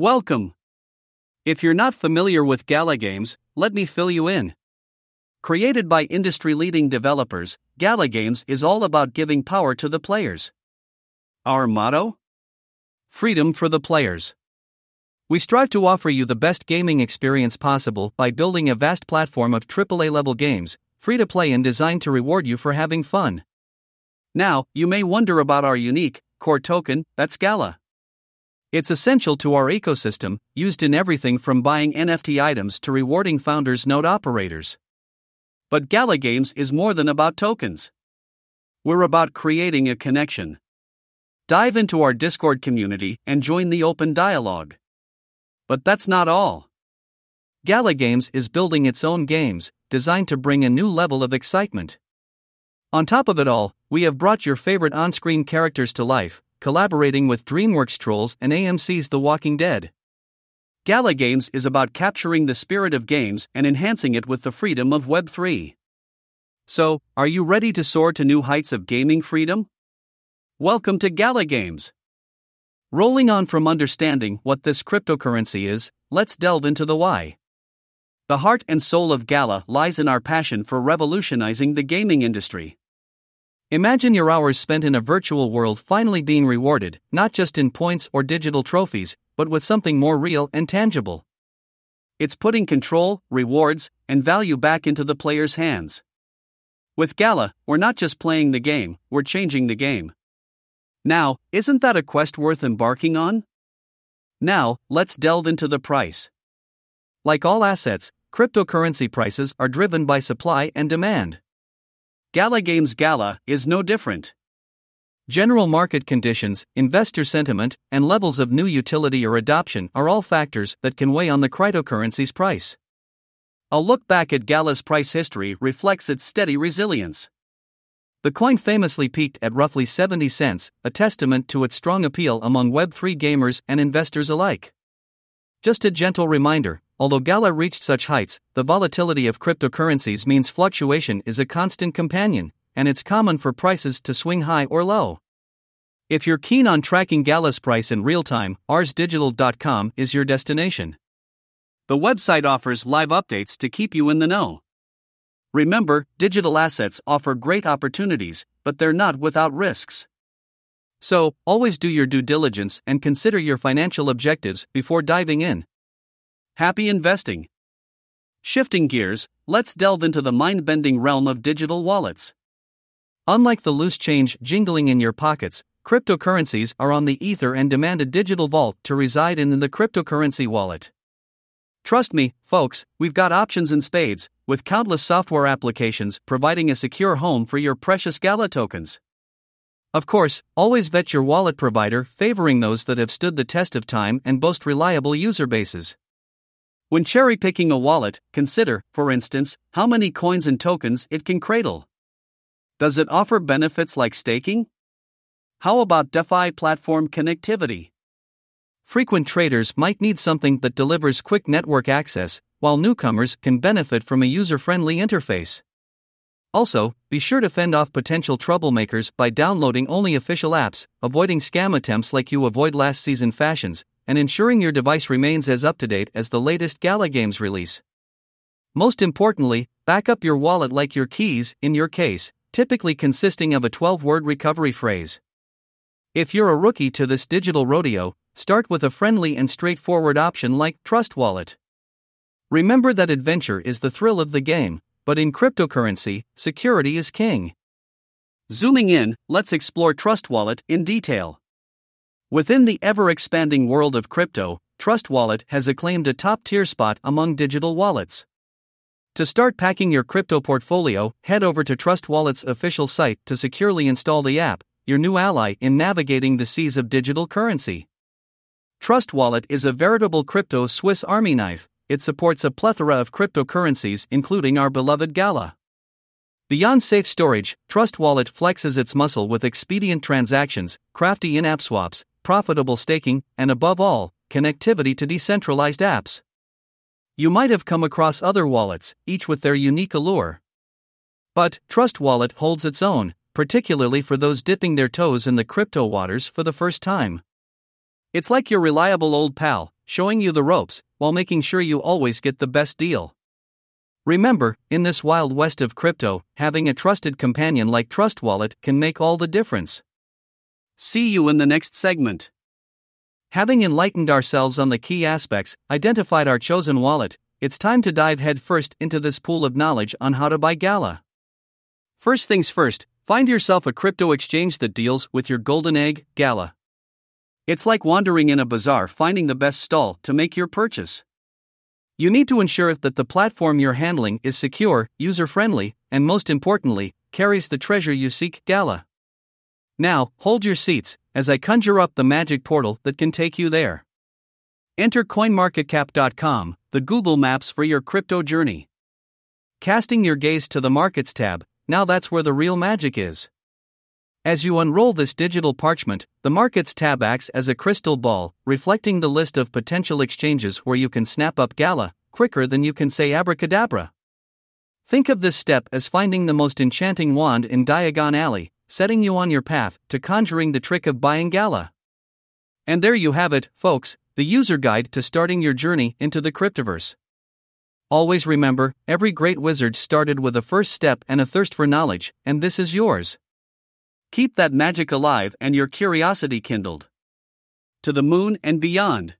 Welcome! If you're not familiar with Gala Games, let me fill you in. Created by industry leading developers, Gala Games is all about giving power to the players. Our motto? Freedom for the players. We strive to offer you the best gaming experience possible by building a vast platform of AAA level games, free to play and designed to reward you for having fun. Now, you may wonder about our unique, core token, that's Gala. It's essential to our ecosystem, used in everything from buying NFT items to rewarding founders' node operators. But Gala Games is more than about tokens. We're about creating a connection. Dive into our Discord community and join the open dialogue. But that's not all. Gala Games is building its own games, designed to bring a new level of excitement. On top of it all, we have brought your favorite on screen characters to life, collaborating with DreamWorks Trolls and AMC's The Walking Dead. Gala Games is about capturing the spirit of games and enhancing it with the freedom of Web3. So, are you ready to soar to new heights of gaming freedom? Welcome to Gala Games. Rolling on from understanding what this cryptocurrency is, let's delve into the why. The heart and soul of Gala lies in our passion for revolutionizing the gaming industry. Imagine your hours spent in a virtual world finally being rewarded, not just in points or digital trophies, but with something more real and tangible. It's putting control, rewards, and value back into the player's hands. With Gala, we're not just playing the game, we're changing the game. Now, isn't that a quest worth embarking on? Now, let's delve into the price. Like all assets, cryptocurrency prices are driven by supply and demand. Gala Games Gala is no different. General market conditions, investor sentiment, and levels of new utility or adoption are all factors that can weigh on the cryptocurrency's price. A look back at Gala's price history reflects its steady resilience. The coin famously peaked at roughly 70 cents, a testament to its strong appeal among Web3 gamers and investors alike. Just a gentle reminder although Gala reached such heights, the volatility of cryptocurrencies means fluctuation is a constant companion, and it's common for prices to swing high or low. If you're keen on tracking Gala's price in real time, arzdigital.com is your destination. The website offers live updates to keep you in the know. Remember, digital assets offer great opportunities, but they're not without risks. So, always do your due diligence and consider your financial objectives before diving in. Happy investing! Shifting gears, let's delve into the mind bending realm of digital wallets. Unlike the loose change jingling in your pockets, cryptocurrencies are on the ether and demand a digital vault to reside in the cryptocurrency wallet. Trust me, folks, we've got options in spades, with countless software applications providing a secure home for your precious Gala tokens. Of course, always vet your wallet provider, favoring those that have stood the test of time and boast reliable user bases. When cherry picking a wallet, consider, for instance, how many coins and tokens it can cradle. Does it offer benefits like staking? How about DeFi platform connectivity? Frequent traders might need something that delivers quick network access, while newcomers can benefit from a user friendly interface. Also, be sure to fend off potential troublemakers by downloading only official apps, avoiding scam attempts like you avoid last season fashions, and ensuring your device remains as up to date as the latest Gala Games release. Most importantly, back up your wallet like your keys, in your case, typically consisting of a 12 word recovery phrase. If you're a rookie to this digital rodeo, Start with a friendly and straightforward option like Trust Wallet. Remember that adventure is the thrill of the game, but in cryptocurrency, security is king. Zooming in, let's explore Trust Wallet in detail. Within the ever expanding world of crypto, Trust Wallet has acclaimed a top tier spot among digital wallets. To start packing your crypto portfolio, head over to Trust Wallet's official site to securely install the app, your new ally in navigating the seas of digital currency. Trust Wallet is a veritable crypto Swiss army knife. It supports a plethora of cryptocurrencies, including our beloved Gala. Beyond safe storage, Trust Wallet flexes its muscle with expedient transactions, crafty in app swaps, profitable staking, and above all, connectivity to decentralized apps. You might have come across other wallets, each with their unique allure. But Trust Wallet holds its own, particularly for those dipping their toes in the crypto waters for the first time. It's like your reliable old pal, showing you the ropes, while making sure you always get the best deal. Remember, in this wild west of crypto, having a trusted companion like Trust Wallet can make all the difference. See you in the next segment. Having enlightened ourselves on the key aspects, identified our chosen wallet, it's time to dive headfirst into this pool of knowledge on how to buy Gala. First things first, find yourself a crypto exchange that deals with your golden egg, Gala. It's like wandering in a bazaar finding the best stall to make your purchase. You need to ensure that the platform you're handling is secure, user friendly, and most importantly, carries the treasure you seek, Gala. Now, hold your seats as I conjure up the magic portal that can take you there. Enter coinmarketcap.com, the Google Maps for your crypto journey. Casting your gaze to the Markets tab, now that's where the real magic is. As you unroll this digital parchment, the Markets tab acts as a crystal ball, reflecting the list of potential exchanges where you can snap up Gala quicker than you can say abracadabra. Think of this step as finding the most enchanting wand in Diagon Alley, setting you on your path to conjuring the trick of buying Gala. And there you have it, folks, the user guide to starting your journey into the cryptoverse. Always remember, every great wizard started with a first step and a thirst for knowledge, and this is yours. Keep that magic alive and your curiosity kindled. To the moon and beyond.